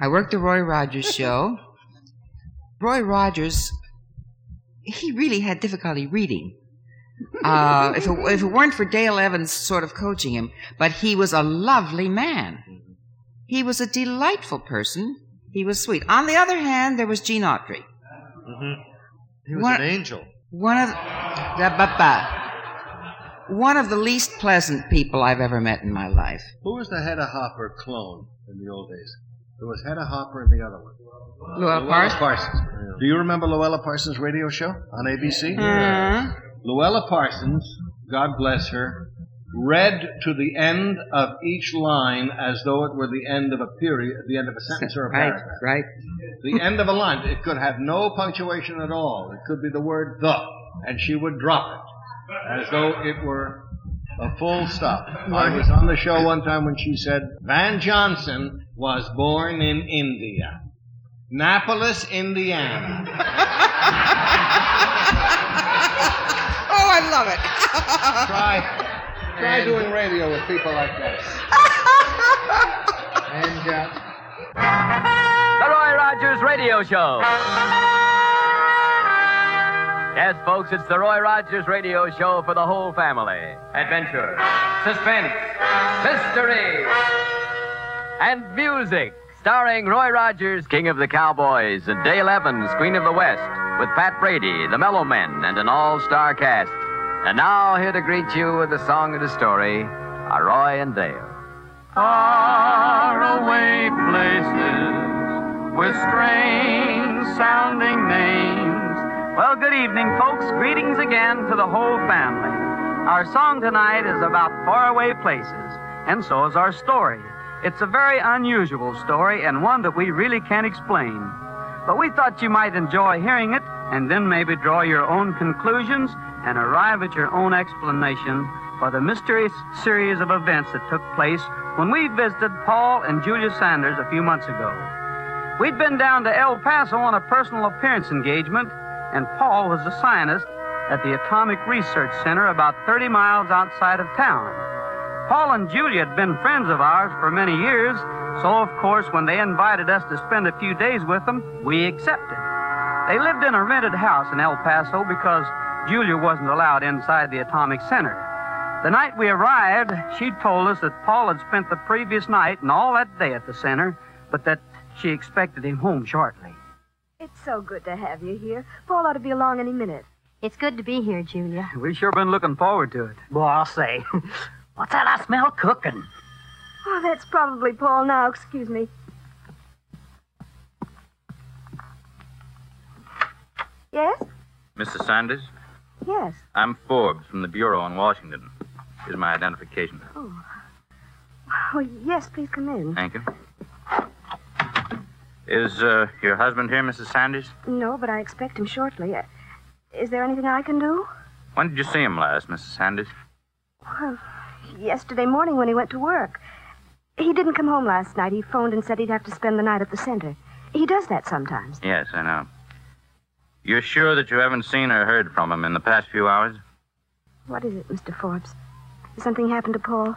I worked the Roy Rogers show. Roy Rogers, he really had difficulty reading. Uh, if, it, if it weren't for Dale Evans sort of coaching him, but he was a lovely man. He was a delightful person. He was sweet. On the other hand, there was Gene Autry. He was What- an angel. One of ba, ba. one of the least pleasant people I've ever met in my life. Who was the Hedda Hopper clone in the old days? There was Hedda Hopper and the other one. Luella Parsons. Parsons. Do you remember Luella Parsons' radio show on ABC? Uh, Luella Parsons, God bless her, read to the end of each line as though it were the end of a period, the end of a sentence or a right, paragraph. right. The end of a line. It could have no punctuation at all. It could be the word the, and she would drop it as though it were a full stop. I was on the show one time when she said, Van Johnson was born in India. Napolis, Indiana. Oh, I love it. Try, try doing radio with people like that. And, uh, The Roy Rogers Radio Show. Yes, folks, it's the Roy Rogers Radio Show for the whole family. Adventure, suspense, mystery, and music. Starring Roy Rogers, King of the Cowboys, and Dale Evans, Queen of the West, with Pat Brady, the Mello Men, and an all star cast. And now, here to greet you with the song of the story are Roy and Dale. Faraway places with strange sounding names. Well, good evening, folks. Greetings again to the whole family. Our song tonight is about faraway places, and so is our story. It's a very unusual story and one that we really can't explain. But we thought you might enjoy hearing it and then maybe draw your own conclusions and arrive at your own explanation for the mysterious series of events that took place when we visited Paul and Julia Sanders a few months ago. We'd been down to El Paso on a personal appearance engagement, and Paul was a scientist at the Atomic Research Center about 30 miles outside of town. Paul and Julia had been friends of ours for many years, so of course, when they invited us to spend a few days with them, we accepted. They lived in a rented house in El Paso because Julia wasn't allowed inside the Atomic Center. The night we arrived, she told us that Paul had spent the previous night and all that day at the center, but that she expected him home shortly. It's so good to have you here. Paul ought to be along any minute. It's good to be here, Julia. We've sure been looking forward to it. Boy, I'll say. What's that I smell cooking? Oh, that's probably Paul now. Excuse me. Yes? Mrs. Sanders, Yes. I'm Forbes from the Bureau in Washington. Here's my identification. Oh, yes, please come in. Thank you. Is uh, your husband here, Mrs. Sanders? No, but I expect him shortly. Uh, Is there anything I can do? When did you see him last, Mrs. Sanders? Well, yesterday morning when he went to work. He didn't come home last night. He phoned and said he'd have to spend the night at the center. He does that sometimes. Yes, I know. You're sure that you haven't seen or heard from him in the past few hours? What is it, Mr. Forbes? Has something happened to Paul?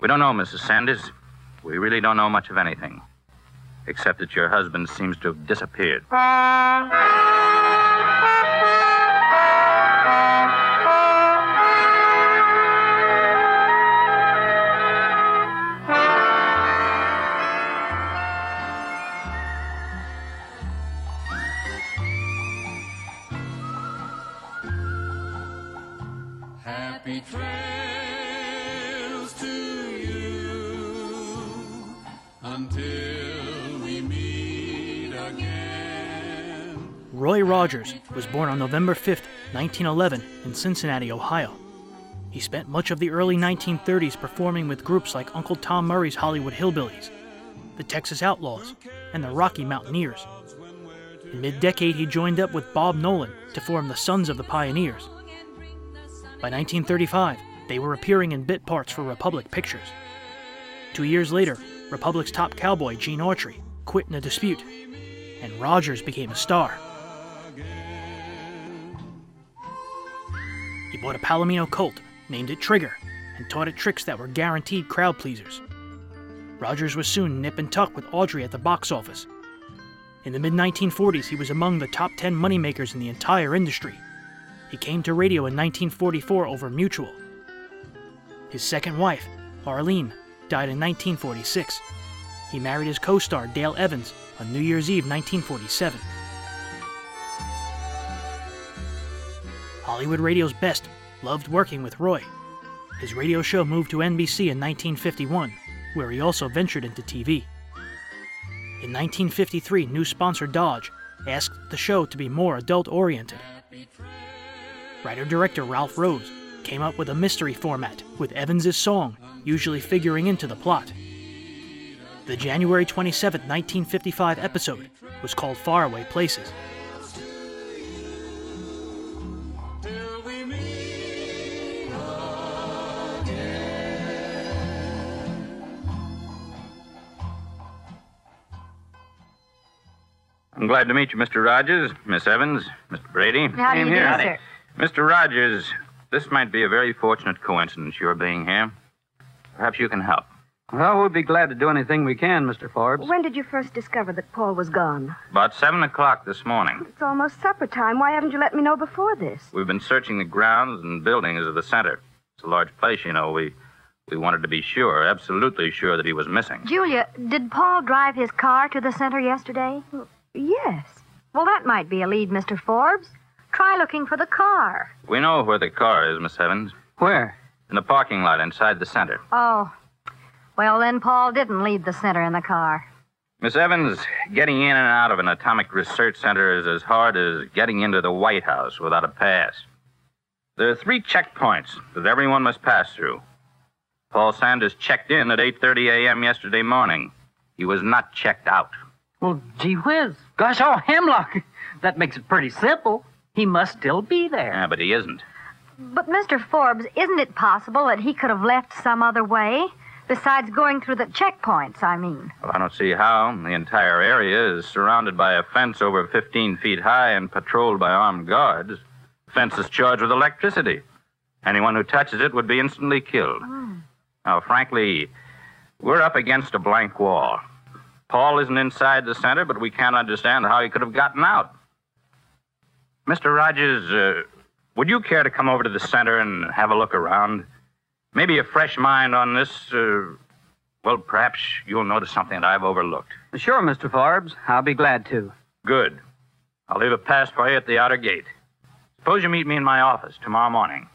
We don't know, Mrs. Sanders. We really don't know much of anything. Except that your husband seems to have disappeared. Rogers was born on November 5, 1911, in Cincinnati, Ohio. He spent much of the early 1930s performing with groups like Uncle Tom Murray's Hollywood Hillbillies, the Texas Outlaws, and the Rocky Mountaineers. In mid decade, he joined up with Bob Nolan to form the Sons of the Pioneers. By 1935, they were appearing in bit parts for Republic Pictures. Two years later, Republic's top cowboy, Gene Autry, quit in a dispute, and Rogers became a star. He bought a Palomino Colt, named it Trigger, and taught it tricks that were guaranteed crowd pleasers. Rogers was soon nip and tuck with Autry at the box office. In the mid 1940s, he was among the top 10 moneymakers in the entire industry. He came to radio in 1944 over Mutual. His second wife, Arlene, died in 1946. He married his co star, Dale Evans, on New Year's Eve 1947. Hollywood radio's best loved working with Roy. His radio show moved to NBC in 1951, where he also ventured into TV. In 1953, new sponsor Dodge asked the show to be more adult oriented. Writer director Ralph Rose came up with a mystery format, with Evans's song usually figuring into the plot. The January 27, 1955 episode was called Faraway Places. I'm glad to meet you, Mr. Rogers, Miss Evans, Mr. Brady. How do you Same do, sir? Mr. Rogers, this might be a very fortunate coincidence, your being here. Perhaps you can help. Well, we'll be glad to do anything we can, Mr. Forbes. When did you first discover that Paul was gone? About 7 o'clock this morning, It's almost supper time. Why haven't you let me know before this? we've been searching the grounds and buildings of the center. It's a large place, you know. We, we wanted to be sure, absolutely sure that he was missing. Julia, did Paul drive his car to the center yesterday? Yes. Well, that might be a lead, Mr. Forbes. Try looking for the car. We know where the car is, Miss Evans. Where? In the parking lot inside the center. Oh. Well, then Paul didn't leave the center in the car. Miss Evans, getting in and out of an atomic research center is as hard as getting into the White House without a pass. There are three checkpoints that everyone must pass through. Paul Sanders checked in at 8:30 a.m. yesterday morning. He was not checked out. Well, gee whiz. Gosh, oh, Hemlock. That makes it pretty simple. He must still be there. Yeah, but he isn't. But, Mr. Forbes, isn't it possible that he could have left some other way? Besides going through the checkpoints, I mean. Well, I don't see how. The entire area is surrounded by a fence over 15 feet high and patrolled by armed guards. The fence is charged with electricity. Anyone who touches it would be instantly killed. Hmm. Now, frankly, we're up against a blank wall. Paul isn't inside the center, but we can't understand how he could have gotten out. Mr. Rogers, uh, would you care to come over to the center and have a look around? Maybe a fresh mind on this, uh, well, perhaps you'll notice something that I've overlooked. Sure, Mr. Forbes. I'll be glad to. Good. I'll leave a pass for you at the outer gate. Suppose you meet me in my office tomorrow morning.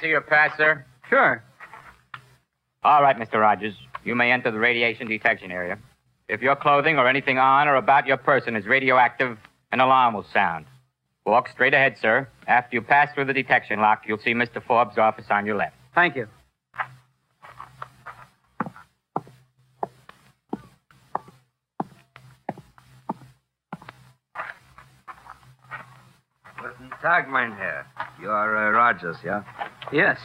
See your pass, sir? Sure. All right, Mr. Rogers. You may enter the radiation detection area. If your clothing or anything on or about your person is radioactive, an alarm will sound. Walk straight ahead, sir. After you pass through the detection lock, you'll see Mr. Forbes' office on your left. Thank you. Guten Tag, mein Herr. You are uh, Rogers, yeah? Yes.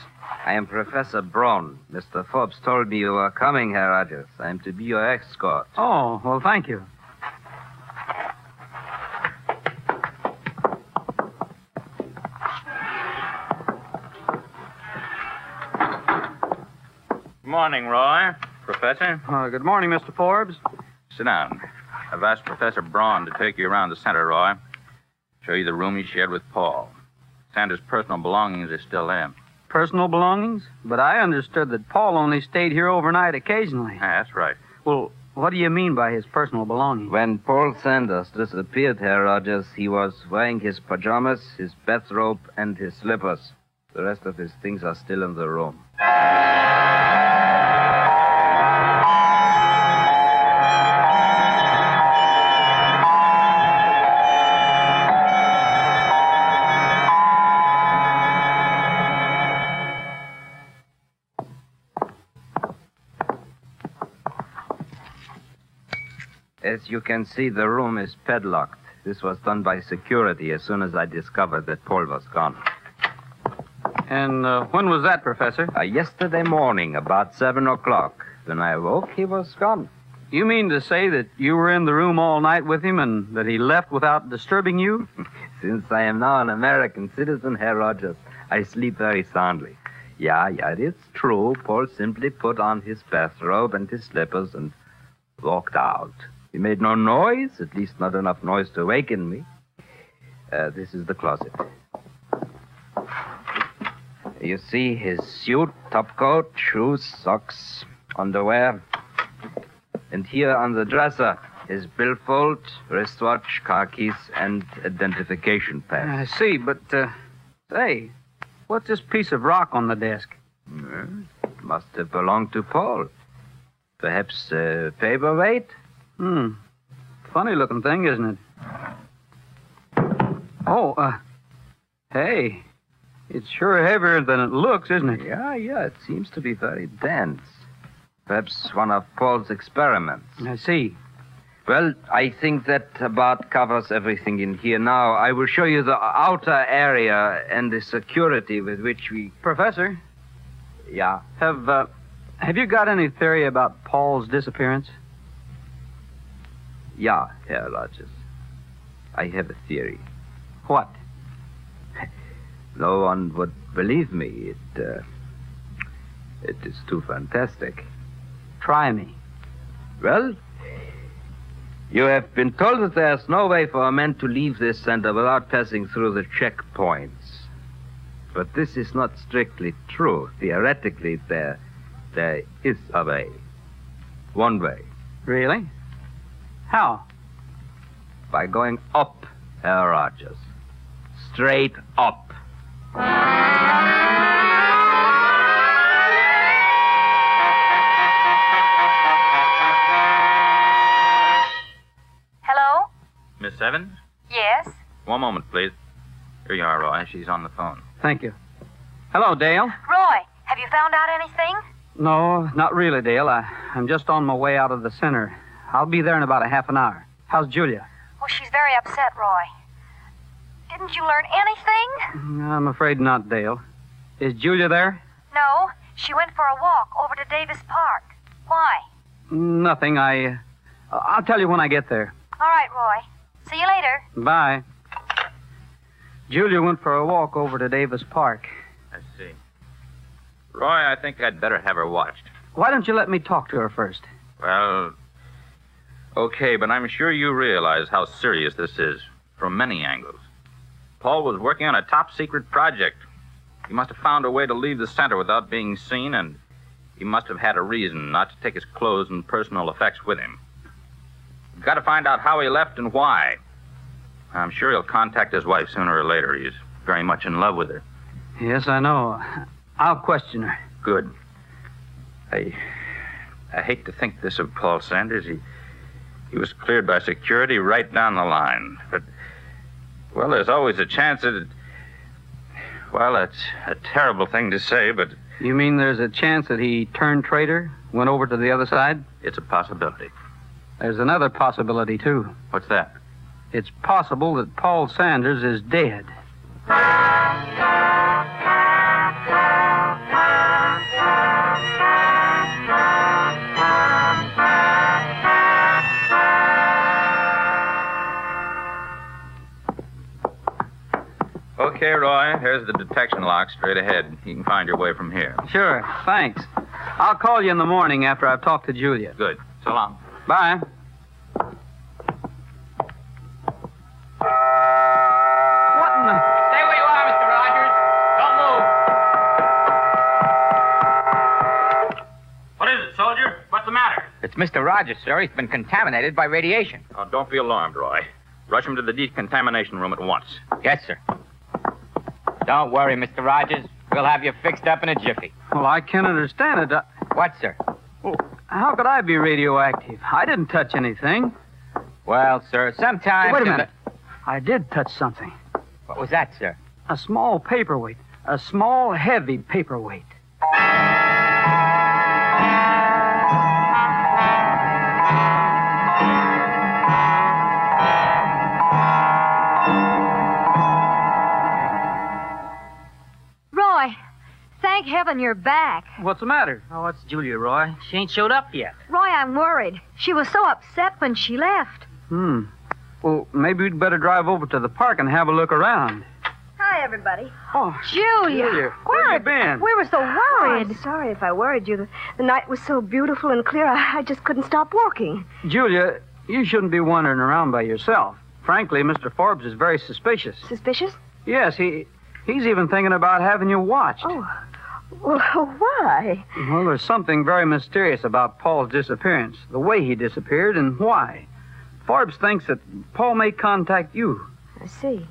I am Professor Braun. Mr. Forbes told me you were coming, Herr Rogers. I am to be your escort. Oh, well, thank you. Good morning, Roy. Professor. Uh, good morning, Mr. Forbes. Sit down. I've asked Professor Braun to take you around the center, Roy. Show you the room he shared with Paul. Sanders' personal belongings are still there. Personal belongings? But I understood that Paul only stayed here overnight occasionally. Yeah, that's right. Well, what do you mean by his personal belongings? When Paul Sanders disappeared, Herr Rogers, he was wearing his pajamas, his bathrobe, and his slippers. The rest of his things are still in the room. As you can see, the room is padlocked. This was done by security as soon as I discovered that Paul was gone. And uh, when was that, Professor? Uh, yesterday morning, about 7 o'clock. When I awoke, he was gone. You mean to say that you were in the room all night with him and that he left without disturbing you? Since I am now an American citizen, Herr Rogers, I sleep very soundly. Yeah, yeah, it's true. Paul simply put on his bathrobe and his slippers and walked out. He made no noise, at least not enough noise to awaken me. Uh, this is the closet. You see his suit, topcoat, shoes, socks, underwear. And here on the dresser, his billfold, wristwatch, car keys, and identification pad. I see, but, uh, say, what's this piece of rock on the desk? Hmm, Must have belonged to Paul. Perhaps a paperweight? Hmm. Funny looking thing, isn't it? Oh, uh, hey, it's sure heavier than it looks, isn't it? Yeah, yeah, it seems to be very dense. Perhaps one of Paul's experiments. I see. Well, I think that about covers everything in here. Now, I will show you the outer area and the security with which we. Professor, Yeah. have, uh, have you got any theory about Paul's disappearance? Yeah, Herr Rogers. I have a theory. What? No one would believe me. It, uh, it is too fantastic. Try me. Well, you have been told that there's no way for a man to leave this center without passing through the checkpoints. But this is not strictly true. Theoretically, there, there is a way. One way. Really? How? By going up, Herr Rogers. Straight up. Hello? Miss Evans? Yes? One moment, please. Here you are, Roy. She's on the phone. Thank you. Hello, Dale. Roy, have you found out anything? No, not really, Dale. I, I'm just on my way out of the center. I'll be there in about a half an hour. How's Julia? Oh, she's very upset, Roy. Didn't you learn anything? I'm afraid not, Dale. Is Julia there? No. She went for a walk over to Davis Park. Why? Nothing. I. Uh, I'll tell you when I get there. All right, Roy. See you later. Bye. Julia went for a walk over to Davis Park. I see. Roy, I think I'd better have her watched. Why don't you let me talk to her first? Well, okay, but I'm sure you realize how serious this is from many angles. Paul was working on a top secret project. He must have found a way to leave the center without being seen, and he must have had a reason not to take his clothes and personal effects with him. We've got to find out how he left and why. I'm sure he'll contact his wife sooner or later. He's very much in love with her. Yes, I know. I'll question her. Good. I I hate to think this of Paul Sanders. He he was cleared by security right down the line. But well, there's always a chance that it, well, it's a terrible thing to say, but You mean there's a chance that he turned traitor, went over to the other side? it's a possibility. There's another possibility, too. What's that? It's possible that Paul Sanders is dead. Okay, Roy, here's the detection lock straight ahead. You can find your way from here. Sure, thanks. I'll call you in the morning after I've talked to Julia. Good. So long. Bye. What in the... Stay where you are, Mr. Rogers. Don't move. What is it, soldier? What's the matter? It's Mr. Rogers, sir. He's been contaminated by radiation. Oh, don't be alarmed, Roy. Rush him to the decontamination room at once. Yes, sir. Don't worry, Mr. Rogers. We'll have you fixed up in a jiffy. Well, I can't understand it. I... What, sir? Oh, how could I be radioactive? I didn't touch anything. Well, sir, sometimes. Wait a in minute. I did touch something. What was that, sir? A small paperweight. A small, heavy paperweight. Thank heaven you're back. What's the matter? Oh, it's Julia, Roy. She ain't showed up yet. Roy, I'm worried. She was so upset when she left. Hmm. Well, maybe we'd better drive over to the park and have a look around. Hi, everybody. Oh, Julia. Julia, where have you been? We were so Oh, worried. I'm sorry if I worried you. The, the night was so beautiful and clear, I, I just couldn't stop walking. Julia, you shouldn't be wandering around by yourself. Frankly, Mr. Forbes is very suspicious. Suspicious? Yes, he he's even thinking about having you watched. Oh. Well, why? Well, there's something very mysterious about Paul's disappearance, the way he disappeared and why. Forbes thinks that Paul may contact you. I see.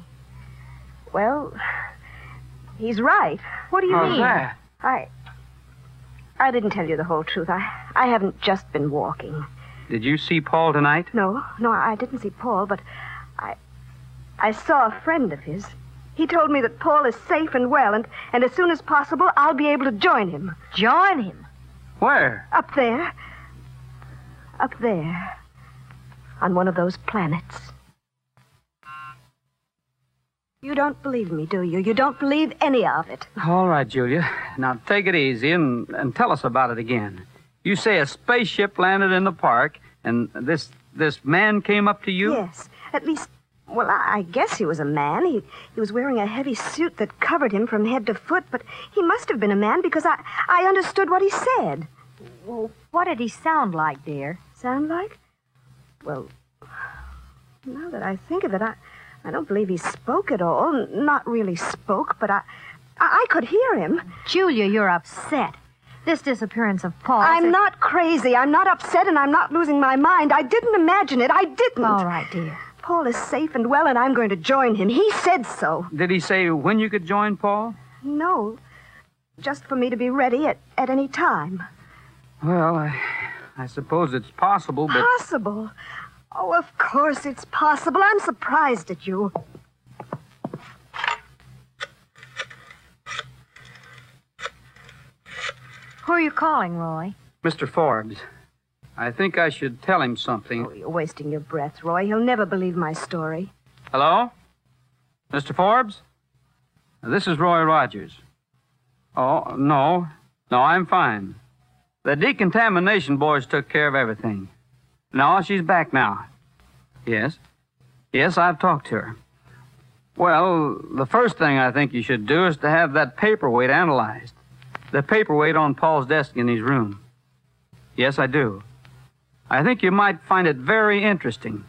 Well, he's right. What do you How's mean? that? I. I didn't tell you the whole truth. I, I haven't just been walking. Did you see Paul tonight? No, no, I didn't see Paul, but I. I saw a friend of his. He told me that Paul is safe and well, and, and as soon as possible, I'll be able to join him. Join him? Where? Up there. Up there. On one of those planets. You don't believe me, do you? You don't believe any of it. All right, Julia. Now take it easy and, and tell us about it again. You say a spaceship landed in the park, and this this man came up to you? Yes. At least, well, I I guess he was a man. He, he was wearing a heavy suit that covered him from head to foot, but he must have been a man because I, I understood what he said. Well, what did he sound like, dear? Sound like? Well, now that I think of it, I, I don't believe he spoke at all. Not really spoke, but I, I, I could hear him. Julia, you're upset. This disappearance of Paul. I'm not crazy. I'm not upset, and I'm not losing my mind. I didn't imagine it. I didn't. All right, dear. Paul is safe and well, and I'm going to join him. He said so. Did he say when you could join Paul? No, just for me to be ready at, at any time. Well, I, I suppose it's possible, but Possible. Oh, of course it's possible. I'm surprised at you. Who are you calling, Roy? Mr. Forbes, I think I should tell him something. Oh, you're wasting your breath, Roy. He'll never believe my story. Hello? Mr. Forbes? This is Roy Rogers. Oh, no. No, I'm fine. The decontamination boys took care of everything. No, she's back now. Yes. Yes, I've talked to her. Well, the first thing I think you should do is to have that paperweight analyzed. The paperweight on Paul's desk in his room. Yes, I do. I think you might find it very interesting.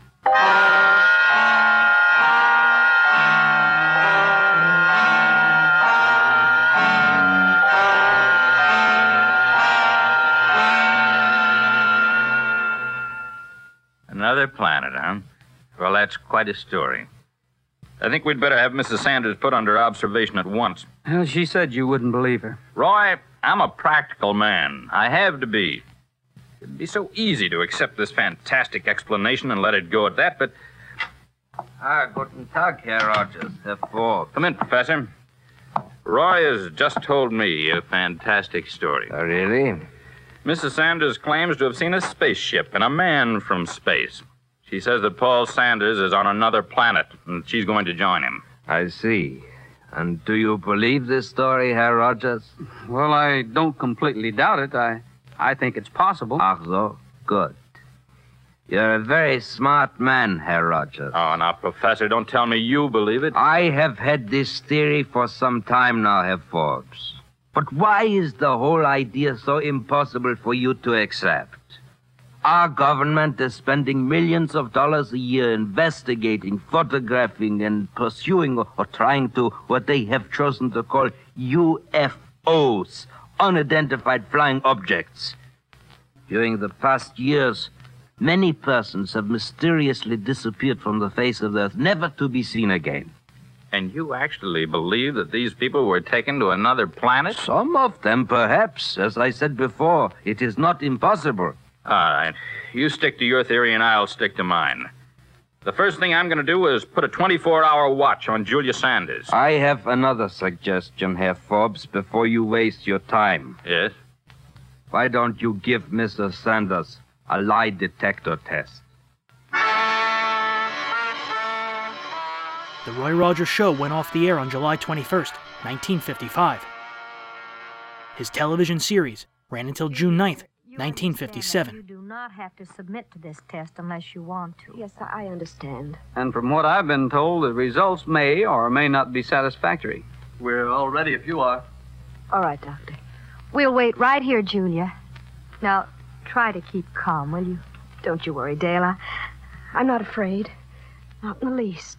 Another planet, huh? Well, that's quite a story. I think we'd better have Mrs. Sanders put under observation at once. Well, she said you wouldn't believe her. Roy, I'm a practical man. I have to be. It'd be so easy to accept this fantastic explanation and let it go at that, but. Ah, guten Tag, Herr Rogers, Herr Forbes. Come in, Professor. Roy has just told me a fantastic story. Oh, really? Mrs. Sanders claims to have seen a spaceship and a man from space. She says that Paul Sanders is on another planet and she's going to join him. I see. And do you believe this story, Herr Rogers? Well, I don't completely doubt it. I, I think it's possible. Ach so? Good. You're a very smart man, Herr Rogers. Oh, now, Professor, don't tell me you believe it. I have had this theory for some time now, Herr Forbes. But why is the whole idea so impossible for you to accept? Our government is spending millions of dollars a year investigating, photographing, and pursuing or, or trying to what they have chosen to call UFOs, unidentified flying objects. During the past years, many persons have mysteriously disappeared from the face of the earth, never to be seen again. And you actually believe that these people were taken to another planet? Some of them, perhaps. As I said before, it is not impossible. All right. You stick to your theory, and I'll stick to mine. The first thing I'm going to do is put a 24 hour watch on Julia Sanders. I have another suggestion, Herr Forbes, before you waste your time. Yes? Why don't you give Mr. Sanders a lie detector test? The Roy Rogers Show went off the air on July 21st, 1955. His television series ran until June 9th, You 1957. You do not have to submit to this test unless you want to. Yes, I I understand. And from what I've been told, the results may or may not be satisfactory. We're all ready if you are. All right, Doctor. We'll wait right here, Julia. Now, try to keep calm, will you? Don't you worry, Dale. I, I'm not afraid. Not in the least.